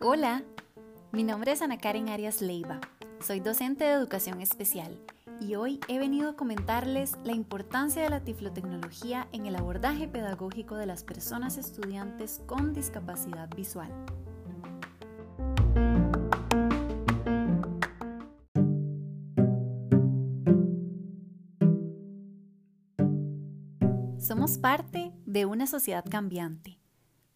Hola, mi nombre es Ana Karen Arias Leiva. Soy docente de educación especial y hoy he venido a comentarles la importancia de la tiflotecnología en el abordaje pedagógico de las personas estudiantes con discapacidad visual. Somos parte de una sociedad cambiante.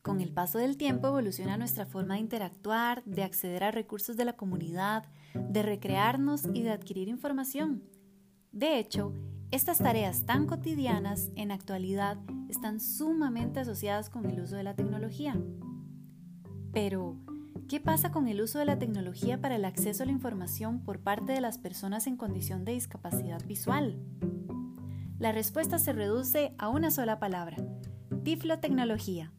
Con el paso del tiempo evoluciona nuestra forma de interactuar, de acceder a recursos de la comunidad, de recrearnos y de adquirir información. De hecho, estas tareas tan cotidianas en actualidad están sumamente asociadas con el uso de la tecnología. Pero, ¿qué pasa con el uso de la tecnología para el acceso a la información por parte de las personas en condición de discapacidad visual? La respuesta se reduce a una sola palabra, tiflotecnología.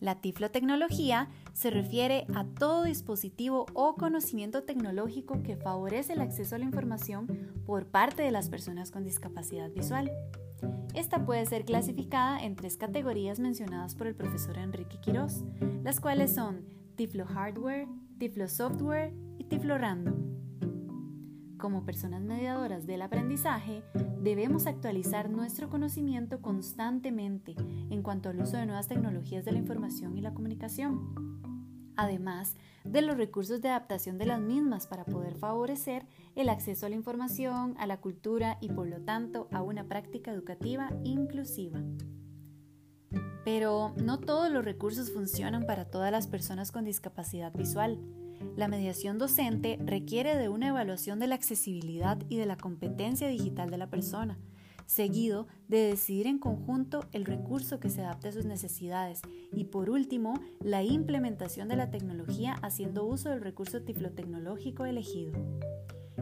La tiflotecnología se refiere a todo dispositivo o conocimiento tecnológico que favorece el acceso a la información por parte de las personas con discapacidad visual. Esta puede ser clasificada en tres categorías mencionadas por el profesor Enrique Quirós, las cuales son Tiflo Hardware, Tiflo Software y Tiflo Random. Como personas mediadoras del aprendizaje, debemos actualizar nuestro conocimiento constantemente en cuanto al uso de nuevas tecnologías de la información y la comunicación, además de los recursos de adaptación de las mismas para poder favorecer el acceso a la información, a la cultura y por lo tanto a una práctica educativa inclusiva. Pero no todos los recursos funcionan para todas las personas con discapacidad visual. La mediación docente requiere de una evaluación de la accesibilidad y de la competencia digital de la persona, seguido de decidir en conjunto el recurso que se adapte a sus necesidades y por último la implementación de la tecnología haciendo uso del recurso tiflotecnológico elegido.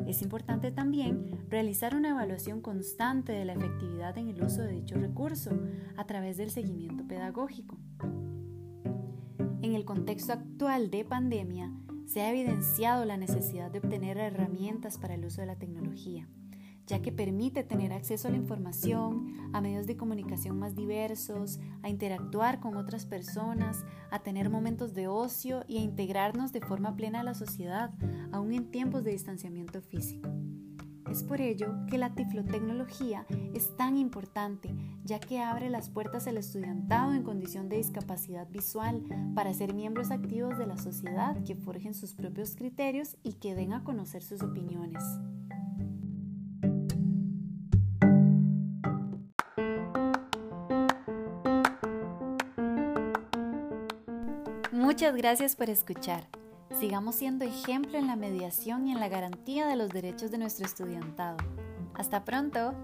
Es importante también realizar una evaluación constante de la efectividad en el uso de dicho recurso a través del seguimiento pedagógico. En el contexto actual de pandemia, se ha evidenciado la necesidad de obtener herramientas para el uso de la tecnología, ya que permite tener acceso a la información, a medios de comunicación más diversos, a interactuar con otras personas, a tener momentos de ocio y a integrarnos de forma plena a la sociedad, aún en tiempos de distanciamiento físico. Es por ello que la tiflotecnología es tan importante, ya que abre las puertas al estudiantado en condición de discapacidad visual para ser miembros activos de la sociedad que forjen sus propios criterios y que den a conocer sus opiniones. Muchas gracias por escuchar. Sigamos siendo ejemplo en la mediación y en la garantía de los derechos de nuestro estudiantado. Hasta pronto.